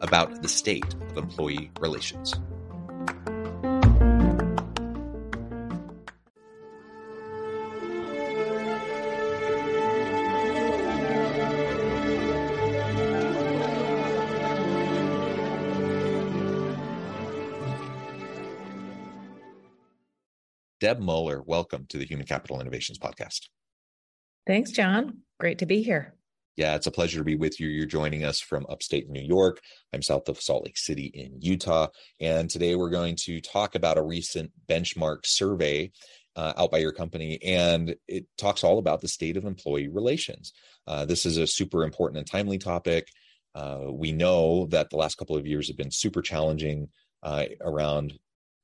about the state of employee relations. Deb Muller, welcome to the Human Capital Innovations Podcast. Thanks, John. Great to be here. Yeah, it's a pleasure to be with you. You're joining us from upstate New York. I'm south of Salt Lake City in Utah. And today we're going to talk about a recent benchmark survey uh, out by your company. And it talks all about the state of employee relations. Uh, this is a super important and timely topic. Uh, we know that the last couple of years have been super challenging uh, around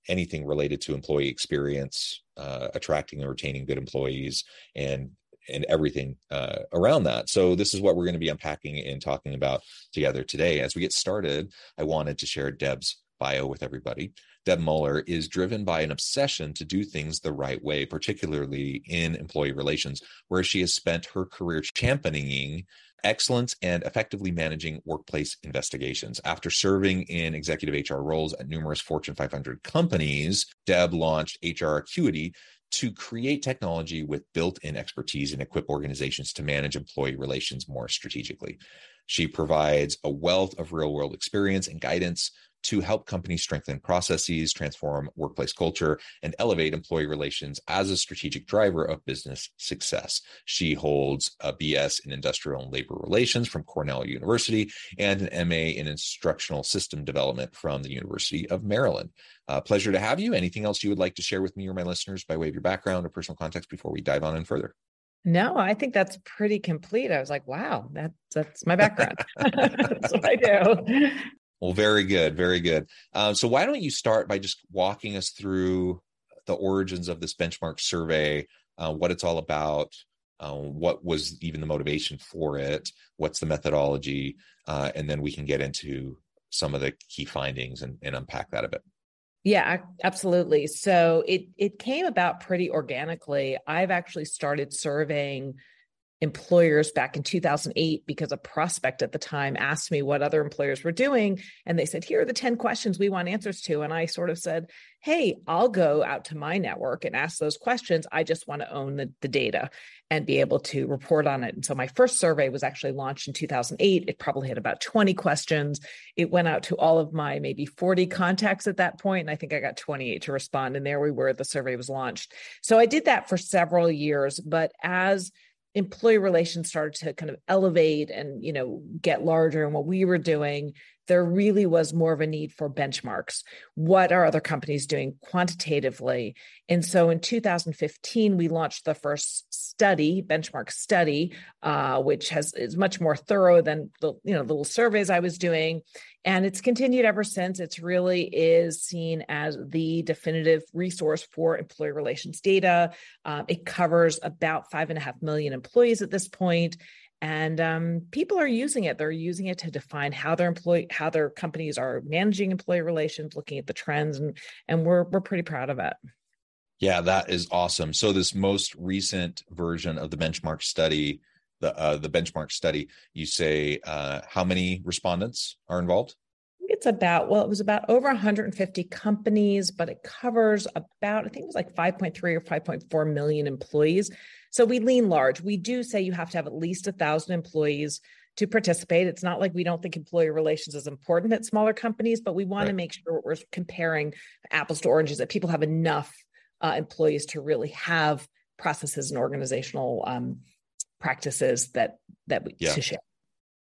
anything related to employee experience, uh, attracting and retaining good employees, and and everything uh, around that. So this is what we're going to be unpacking and talking about together today. As we get started, I wanted to share Deb's bio with everybody. Deb Muller is driven by an obsession to do things the right way, particularly in employee relations, where she has spent her career championing excellence and effectively managing workplace investigations. After serving in executive HR roles at numerous Fortune 500 companies, Deb launched HR Acuity to create technology with built in expertise and equip organizations to manage employee relations more strategically. She provides a wealth of real world experience and guidance to help companies strengthen processes, transform workplace culture, and elevate employee relations as a strategic driver of business success. She holds a BS in Industrial and Labor Relations from Cornell University and an MA in Instructional System Development from the University of Maryland. Uh, pleasure to have you. Anything else you would like to share with me or my listeners by way of your background or personal context before we dive on in further? No, I think that's pretty complete. I was like, wow, that's that's my background. that's what I do. Well, very good, very good. Um, so, why don't you start by just walking us through the origins of this benchmark survey, uh, what it's all about, uh, what was even the motivation for it, what's the methodology, uh, and then we can get into some of the key findings and, and unpack that a bit. Yeah, absolutely. So it it came about pretty organically. I've actually started surveying employers back in 2008 because a prospect at the time asked me what other employers were doing. And they said, Here are the 10 questions we want answers to. And I sort of said, Hey, I'll go out to my network and ask those questions. I just want to own the, the data and be able to report on it. And so my first survey was actually launched in 2008. It probably had about 20 questions. It went out to all of my maybe 40 contacts at that point, And I think I got 28 to respond. And there we were, the survey was launched. So I did that for several years. But as employee relations started to kind of elevate and you know get larger and what we were doing there really was more of a need for benchmarks what are other companies doing quantitatively and so in 2015 we launched the first study benchmark study uh, which has is much more thorough than the you know little surveys i was doing and it's continued ever since. It's really is seen as the definitive resource for employee relations data. Um, it covers about five and a half million employees at this point, and um, people are using it. They're using it to define how their employee, how their companies are managing employee relations, looking at the trends, and and we're we're pretty proud of it. Yeah, that is awesome. So this most recent version of the benchmark study the uh, the benchmark study, you say uh, how many respondents are involved? It's about, well, it was about over 150 companies, but it covers about, I think it was like 5.3 or 5.4 million employees. So we lean large. We do say you have to have at least a thousand employees to participate. It's not like we don't think employee relations is important at smaller companies, but we want right. to make sure we're comparing apples to oranges, that people have enough uh, employees to really have processes and organizational um, practices that that we yeah. to share.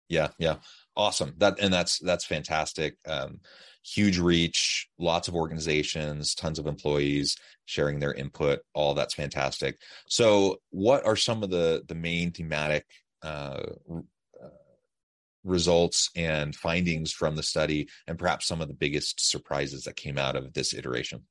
Yeah, yeah, awesome. That and that's that's fantastic. Um, huge reach, lots of organizations, tons of employees sharing their input. All that's fantastic. So, what are some of the the main thematic uh, results and findings from the study and perhaps some of the biggest surprises that came out of this iteration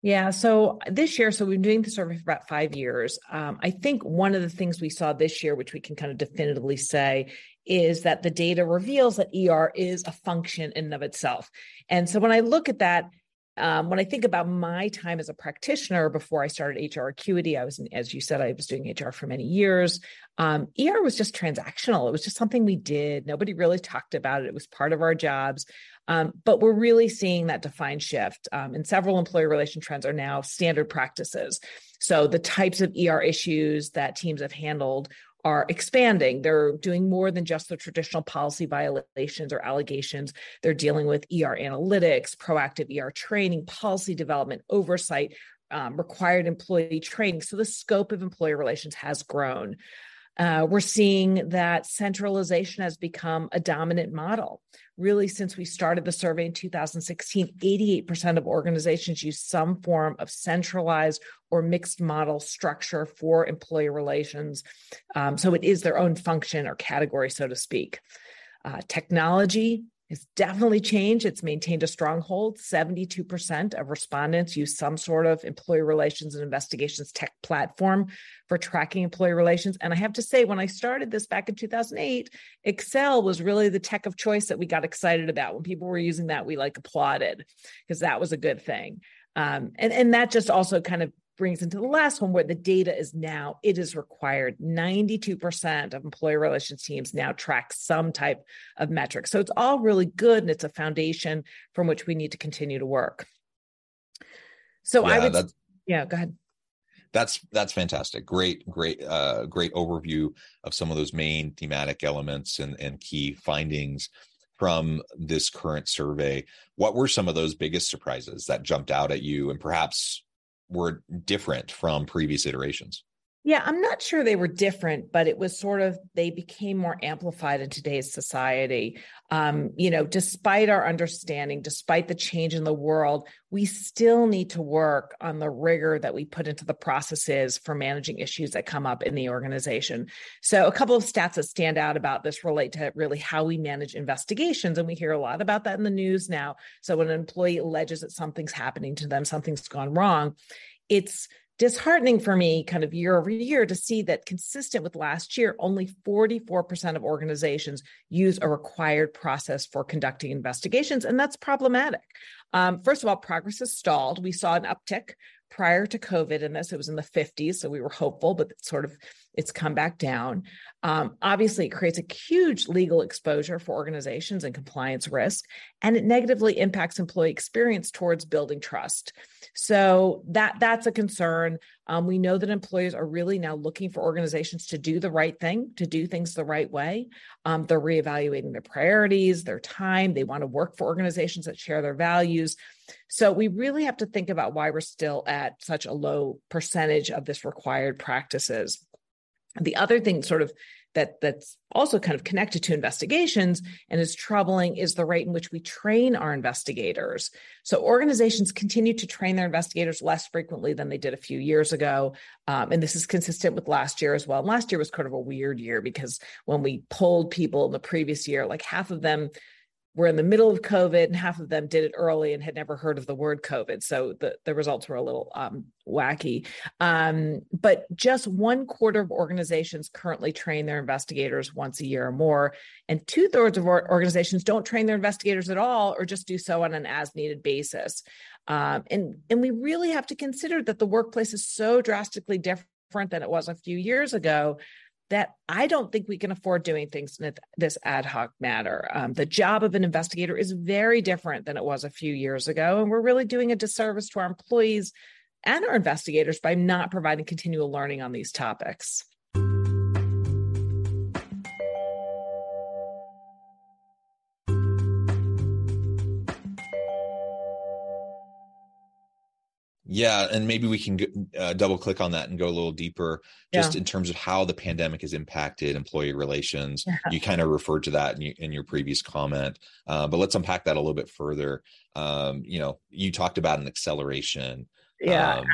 yeah. So this year, so we've been doing the survey for about five years. Um, I think one of the things we saw this year, which we can kind of definitively say, is that the data reveals that ER is a function in and of itself. And so when I look at that, um, when I think about my time as a practitioner before I started HR Acuity, I was, as you said, I was doing HR for many years. Um, ER was just transactional. It was just something we did. Nobody really talked about it. It was part of our jobs. Um, but we're really seeing that defined shift. Um, and several employee relation trends are now standard practices. So the types of ER issues that teams have handled are expanding. They're doing more than just the traditional policy violations or allegations. They're dealing with ER analytics, proactive ER training, policy development, oversight, um, required employee training. So the scope of employee relations has grown. Uh, we're seeing that centralization has become a dominant model. Really, since we started the survey in 2016, 88% of organizations use some form of centralized or mixed model structure for employee relations. Um, so it is their own function or category, so to speak. Uh, technology it's definitely changed. It's maintained a stronghold. 72% of respondents use some sort of employee relations and investigations tech platform for tracking employee relations. And I have to say, when I started this back in 2008, Excel was really the tech of choice that we got excited about. When people were using that, we like applauded because that was a good thing. Um, and, and that just also kind of brings into the last one where the data is now it is required. 92% of employee relations teams now track some type of metric. So it's all really good and it's a foundation from which we need to continue to work. So yeah, i would yeah go ahead. That's that's fantastic. Great great uh great overview of some of those main thematic elements and and key findings from this current survey. What were some of those biggest surprises that jumped out at you and perhaps were different from previous iterations? Yeah, I'm not sure they were different, but it was sort of they became more amplified in today's society. Um, you know, despite our understanding, despite the change in the world, we still need to work on the rigor that we put into the processes for managing issues that come up in the organization. So, a couple of stats that stand out about this relate to really how we manage investigations. And we hear a lot about that in the news now. So, when an employee alleges that something's happening to them, something's gone wrong, it's disheartening for me kind of year over year to see that consistent with last year only 44% of organizations use a required process for conducting investigations and that's problematic. Um, first of all progress has stalled. We saw an uptick prior to COVID in this. It was in the 50s, so we were hopeful, but sort of it's come back down. Um, obviously, it creates a huge legal exposure for organizations and compliance risk, and it negatively impacts employee experience towards building trust. So that that's a concern. Um, we know that employers are really now looking for organizations to do the right thing, to do things the right way. Um, they're reevaluating their priorities, their time. They want to work for organizations that share their values. So we really have to think about why we're still at such a low percentage of this required practices. The other thing, sort of, that that's also kind of connected to investigations and is troubling is the rate in which we train our investigators. So organizations continue to train their investigators less frequently than they did a few years ago, um, and this is consistent with last year as well. And last year was kind of a weird year because when we polled people in the previous year, like half of them were in the middle of COVID and half of them did it early and had never heard of the word COVID. So the, the results were a little um, wacky. Um, but just one quarter of organizations currently train their investigators once a year or more. And two thirds of organizations don't train their investigators at all or just do so on an as needed basis. Um, and, and we really have to consider that the workplace is so drastically different than it was a few years ago that I don't think we can afford doing things in this ad hoc matter. Um, the job of an investigator is very different than it was a few years ago. And we're really doing a disservice to our employees and our investigators by not providing continual learning on these topics. Yeah, and maybe we can uh, double click on that and go a little deeper, just yeah. in terms of how the pandemic has impacted employee relations. Yeah. You kind of referred to that in, you, in your previous comment, uh, but let's unpack that a little bit further. Um, you know, you talked about an acceleration, yeah, um,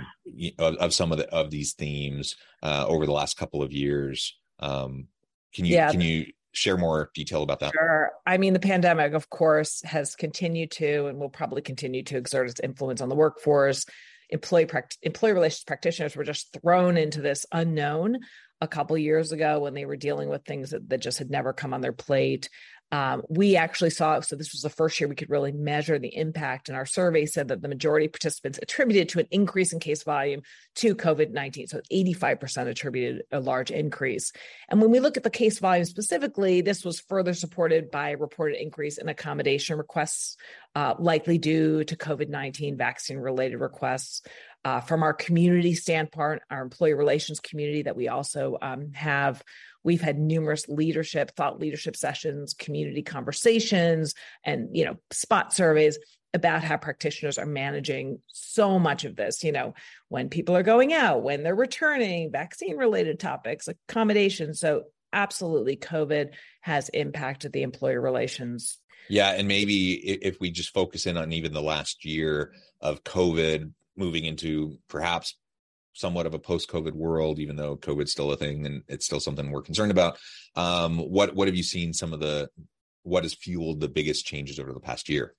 of, of, some of the of these themes uh, over the last couple of years. Um, can you yeah. can you share more detail about that? Sure. I mean, the pandemic, of course, has continued to and will probably continue to exert its influence on the workforce employee employee relations practitioners were just thrown into this unknown a couple years ago when they were dealing with things that, that just had never come on their plate um, we actually saw, so this was the first year we could really measure the impact. And our survey said that the majority of participants attributed to an increase in case volume to COVID 19. So 85% attributed a large increase. And when we look at the case volume specifically, this was further supported by reported increase in accommodation requests, uh, likely due to COVID 19 vaccine related requests. Uh, from our community standpoint, our employee relations community that we also um, have, we've had numerous leadership, thought leadership sessions, community conversations, and you know, spot surveys about how practitioners are managing so much of this. You know, when people are going out, when they're returning, vaccine related topics, accommodation. So absolutely, COVID has impacted the employer relations yeah, and maybe if we just focus in on even the last year of COVID moving into perhaps somewhat of a post-COVID world, even though COVID's still a thing and it's still something we're concerned about. Um, what what have you seen? Some of the what has fueled the biggest changes over the past year?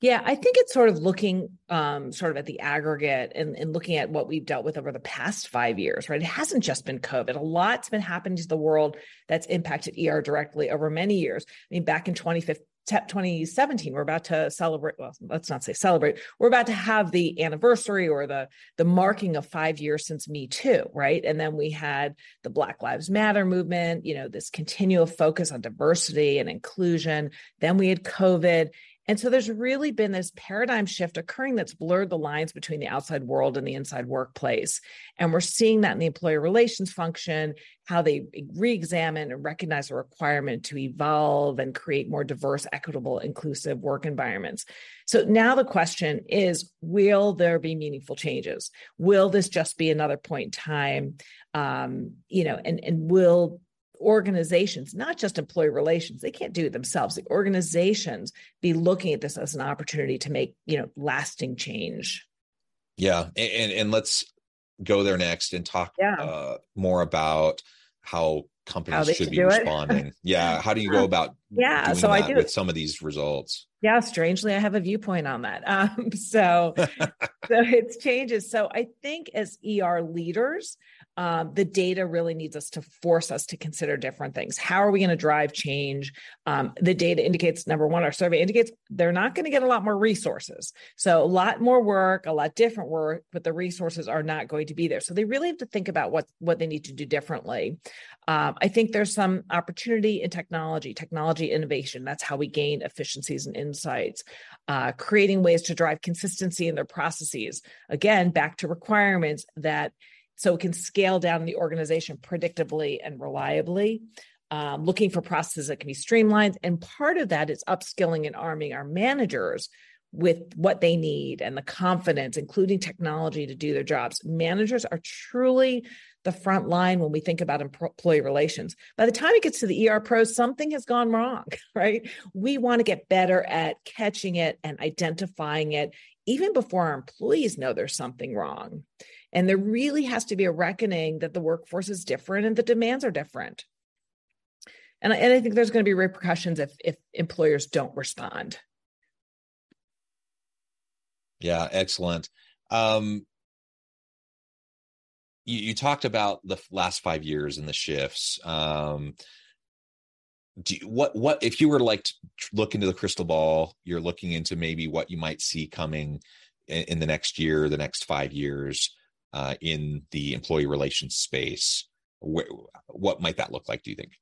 Yeah, I think it's sort of looking um, sort of at the aggregate and, and looking at what we've dealt with over the past five years, right? It hasn't just been COVID. A lot's been happening to the world that's impacted ER directly over many years. I mean, back in 2015, 2017 we're about to celebrate well let's not say celebrate we're about to have the anniversary or the the marking of 5 years since me too right and then we had the black lives matter movement you know this continual focus on diversity and inclusion then we had covid and so there's really been this paradigm shift occurring that's blurred the lines between the outside world and the inside workplace. And we're seeing that in the employer relations function, how they re examine and recognize the requirement to evolve and create more diverse, equitable, inclusive work environments. So now the question is will there be meaningful changes? Will this just be another point in time? Um, you know, and, and will organizations, not just employee relations, they can't do it themselves. The organizations be looking at this as an opportunity to make, you know, lasting change. Yeah. And and let's go there next and talk yeah. uh, more about how companies how should be responding. yeah. How do you go about yeah, so I do with some of these results? Yeah, strangely, I have a viewpoint on that. Um, so, so it's changes. So I think as ER leaders, um, the data really needs us to force us to consider different things. How are we going to drive change? Um, the data indicates number one, our survey indicates they're not going to get a lot more resources. So a lot more work, a lot different work, but the resources are not going to be there. So they really have to think about what what they need to do differently. Um, I think there's some opportunity in technology, technology innovation. That's how we gain efficiencies and insights. Uh, creating ways to drive consistency in their processes. Again, back to requirements that so it can scale down the organization predictably and reliably. Um, looking for processes that can be streamlined. And part of that is upskilling and arming our managers with what they need and the confidence, including technology, to do their jobs. Managers are truly the front line when we think about employee relations. By the time it gets to the ER pros, something has gone wrong, right? We want to get better at catching it and identifying it even before our employees know there's something wrong. And there really has to be a reckoning that the workforce is different and the demands are different. And I, and I think there's going to be repercussions if if employers don't respond. Yeah, excellent. Um, you, you, talked about the last five years and the shifts. Um, do you, what what if you were like to look into the crystal ball? You're looking into maybe what you might see coming in, in the next year, the next five years uh, in the employee relations space. wh- what might that look like do you think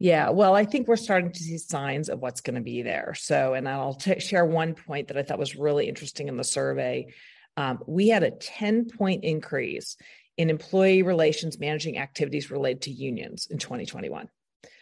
yeah, well, I think we're starting to see signs of what's going to be there. So, and I'll t- share one point that I thought was really interesting in the survey. Um, we had a 10 point increase in employee relations managing activities related to unions in 2021.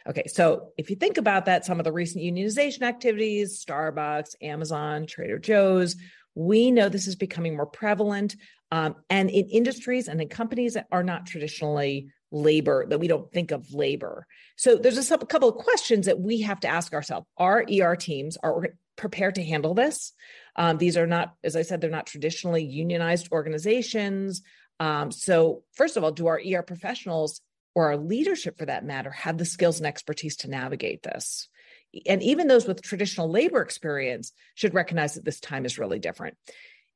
Okay, so if you think about that, some of the recent unionization activities, Starbucks, Amazon, Trader Joe's, we know this is becoming more prevalent. Um, and in industries and in companies that are not traditionally labor, that we don't think of labor. So there's a couple of questions that we have to ask ourselves. Our ER teams are prepared to handle this. Um, these are not, as I said, they're not traditionally unionized organizations. Um, so, first of all, do our ER professionals or our leadership for that matter have the skills and expertise to navigate this? And even those with traditional labor experience should recognize that this time is really different.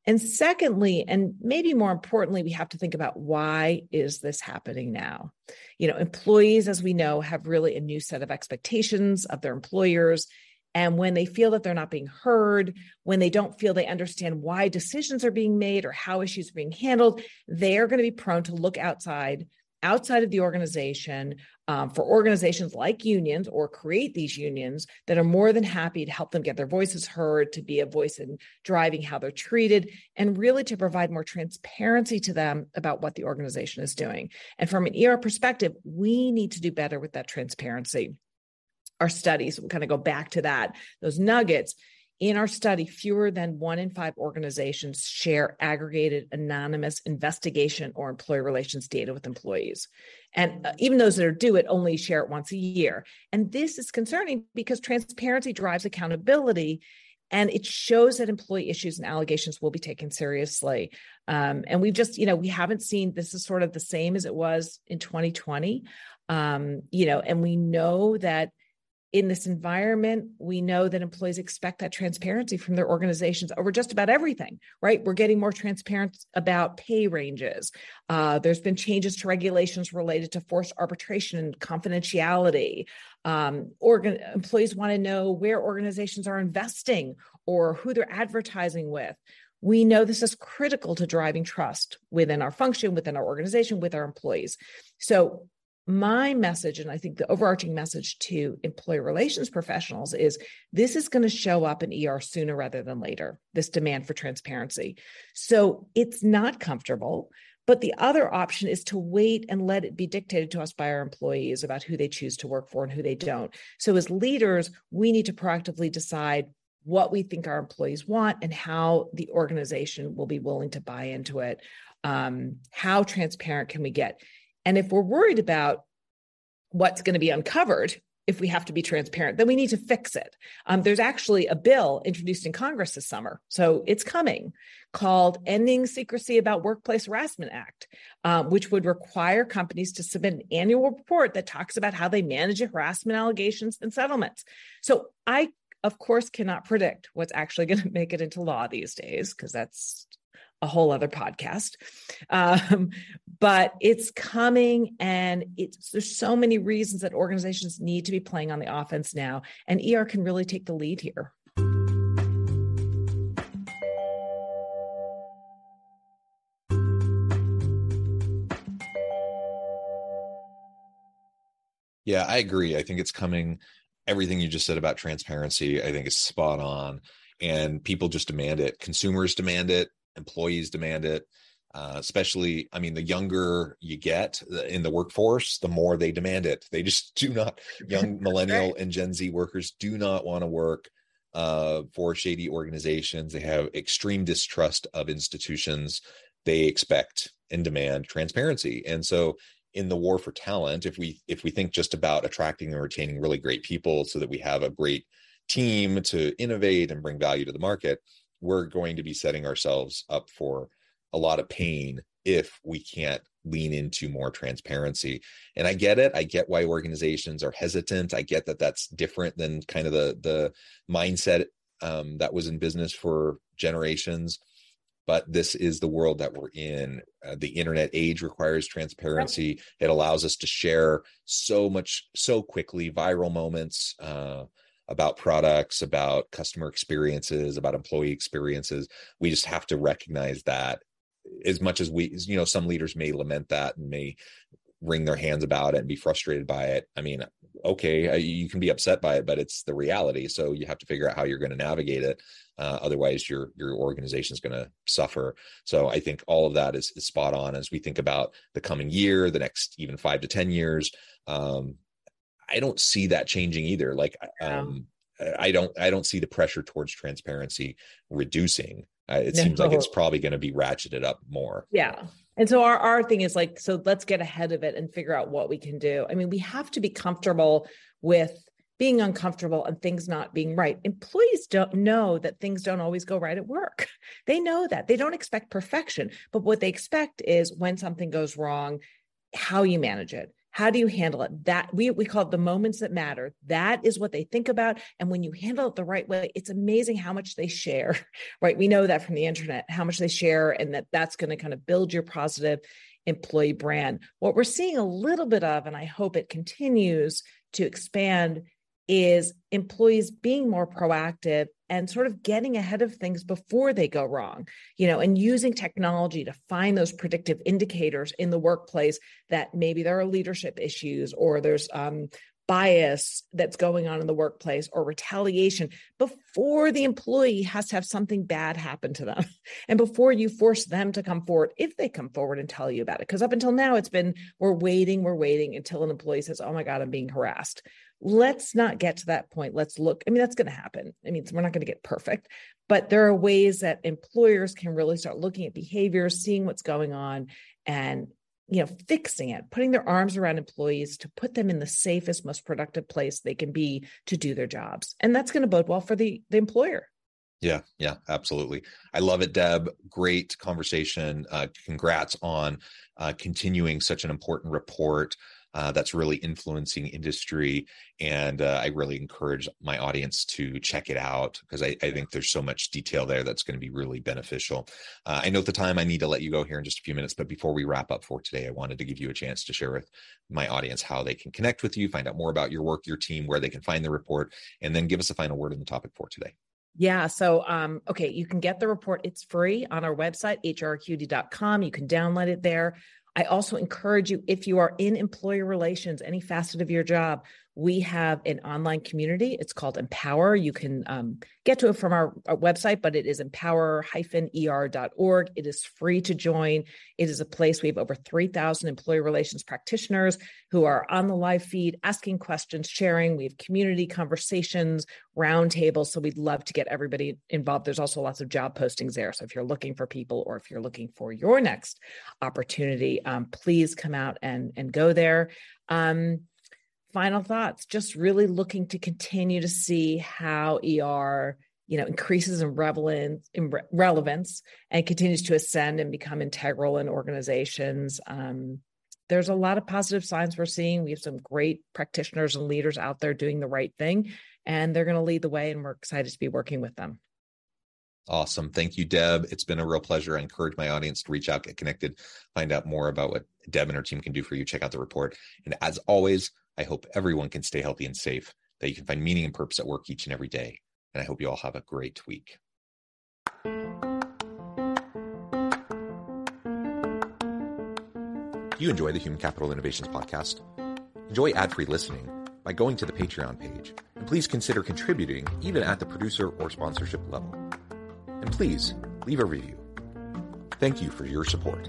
And secondly, and maybe more importantly, we have to think about why is this happening now? You know, employees, as we know, have really a new set of expectations of their employers. And when they feel that they're not being heard, when they don't feel they understand why decisions are being made or how issues are being handled, they are going to be prone to look outside outside of the organization um, for organizations like unions or create these unions that are more than happy to help them get their voices heard, to be a voice in driving how they're treated, and really to provide more transparency to them about what the organization is doing. And from an ER perspective, we need to do better with that transparency. Our studies, we kind of go back to that, those nuggets in our study, fewer than one in five organizations share aggregated anonymous investigation or employee relations data with employees. And uh, even those that do it only share it once a year. And this is concerning because transparency drives accountability and it shows that employee issues and allegations will be taken seriously. Um, and we've just, you know, we haven't seen this is sort of the same as it was in 2020. Um, you know, and we know that in this environment, we know that employees expect that transparency from their organizations over just about everything, right? We're getting more transparent about pay ranges. Uh, there's been changes to regulations related to forced arbitration and confidentiality. Um, organ- employees want to know where organizations are investing or who they're advertising with. We know this is critical to driving trust within our function, within our organization, with our employees. So my message, and I think the overarching message to employee relations professionals is this is going to show up in ER sooner rather than later, this demand for transparency. So it's not comfortable. But the other option is to wait and let it be dictated to us by our employees about who they choose to work for and who they don't. So, as leaders, we need to proactively decide what we think our employees want and how the organization will be willing to buy into it. Um, how transparent can we get? And if we're worried about what's going to be uncovered, if we have to be transparent, then we need to fix it. Um, there's actually a bill introduced in Congress this summer, so it's coming, called Ending Secrecy About Workplace Harassment Act, um, which would require companies to submit an annual report that talks about how they manage harassment allegations and settlements. So I, of course, cannot predict what's actually going to make it into law these days because that's a whole other podcast. Um, but it's coming and it's there's so many reasons that organizations need to be playing on the offense now. And ER can really take the lead here. Yeah, I agree. I think it's coming. Everything you just said about transparency, I think is spot on. And people just demand it. Consumers demand it employees demand it uh, especially i mean the younger you get in the workforce the more they demand it. They just do not young millennial and gen z workers do not want to work uh, for shady organizations. They have extreme distrust of institutions. They expect and demand transparency. And so in the war for talent if we if we think just about attracting and retaining really great people so that we have a great team to innovate and bring value to the market we're going to be setting ourselves up for a lot of pain if we can't lean into more transparency. And i get it. I get why organizations are hesitant. I get that that's different than kind of the the mindset um, that was in business for generations. But this is the world that we're in. Uh, the internet age requires transparency. It allows us to share so much so quickly viral moments uh, about products, about customer experiences, about employee experiences. We just have to recognize that as much as we, you know, some leaders may lament that and may wring their hands about it and be frustrated by it. I mean, okay, you can be upset by it, but it's the reality. So you have to figure out how you're going to navigate it. Uh, otherwise, your your organization is going to suffer. So I think all of that is, is spot on as we think about the coming year, the next even five to ten years. Um, I don't see that changing either. Like, um, I don't I don't see the pressure towards transparency reducing. Uh, it no. seems like it's probably going to be ratcheted up more. Yeah. And so our, our thing is like, so let's get ahead of it and figure out what we can do. I mean, we have to be comfortable with being uncomfortable and things not being right. Employees don't know that things don't always go right at work. They know that. They don't expect perfection, but what they expect is when something goes wrong, how you manage it how do you handle it? That we we call it the moments that matter. That is what they think about and when you handle it the right way it's amazing how much they share right? We know that from the internet how much they share and that that's going to kind of build your positive employee brand. What we're seeing a little bit of and i hope it continues to expand is employees being more proactive and sort of getting ahead of things before they go wrong you know and using technology to find those predictive indicators in the workplace that maybe there are leadership issues or there's um, bias that's going on in the workplace or retaliation before the employee has to have something bad happen to them and before you force them to come forward if they come forward and tell you about it. Because up until now it's been we're waiting we're waiting until an employee says oh my god i'm being harassed. Let's not get to that point. Let's look i mean that's going to happen. I mean we're not going to get perfect but there are ways that employers can really start looking at behaviors seeing what's going on and you know fixing it putting their arms around employees to put them in the safest most productive place they can be to do their jobs and that's going to bode well for the the employer yeah, yeah, absolutely. I love it, Deb. Great conversation. Uh, congrats on uh, continuing such an important report uh, that's really influencing industry. And uh, I really encourage my audience to check it out because I, I, think there's so much detail there that's going to be really beneficial. Uh, I know at the time I need to let you go here in just a few minutes, but before we wrap up for today, I wanted to give you a chance to share with my audience how they can connect with you, find out more about your work, your team, where they can find the report, and then give us a final word on the topic for today. Yeah. So, um, okay, you can get the report. It's free on our website, hracuity.com. You can download it there. I also encourage you, if you are in employer relations, any facet of your job, we have an online community. It's called Empower. You can um, get to it from our, our website, but it is empower-er.org. It is free to join. It is a place we have over 3,000 employee relations practitioners who are on the live feed, asking questions, sharing. We have community conversations, roundtables. So we'd love to get everybody involved. There's also lots of job postings there. So if you're looking for people or if you're looking for your next opportunity, um, please come out and, and go there. Um, final thoughts just really looking to continue to see how er you know increases in relevance in re- relevance and continues to ascend and become integral in organizations um, there's a lot of positive signs we're seeing we have some great practitioners and leaders out there doing the right thing and they're going to lead the way and we're excited to be working with them Awesome. Thank you, Deb. It's been a real pleasure. I encourage my audience to reach out, get connected, find out more about what Deb and her team can do for you. Check out the report. And as always, I hope everyone can stay healthy and safe, that you can find meaning and purpose at work each and every day. And I hope you all have a great week. Do you enjoy the Human Capital Innovations podcast? Enjoy ad free listening by going to the Patreon page. And please consider contributing even at the producer or sponsorship level. And please leave a review. Thank you for your support.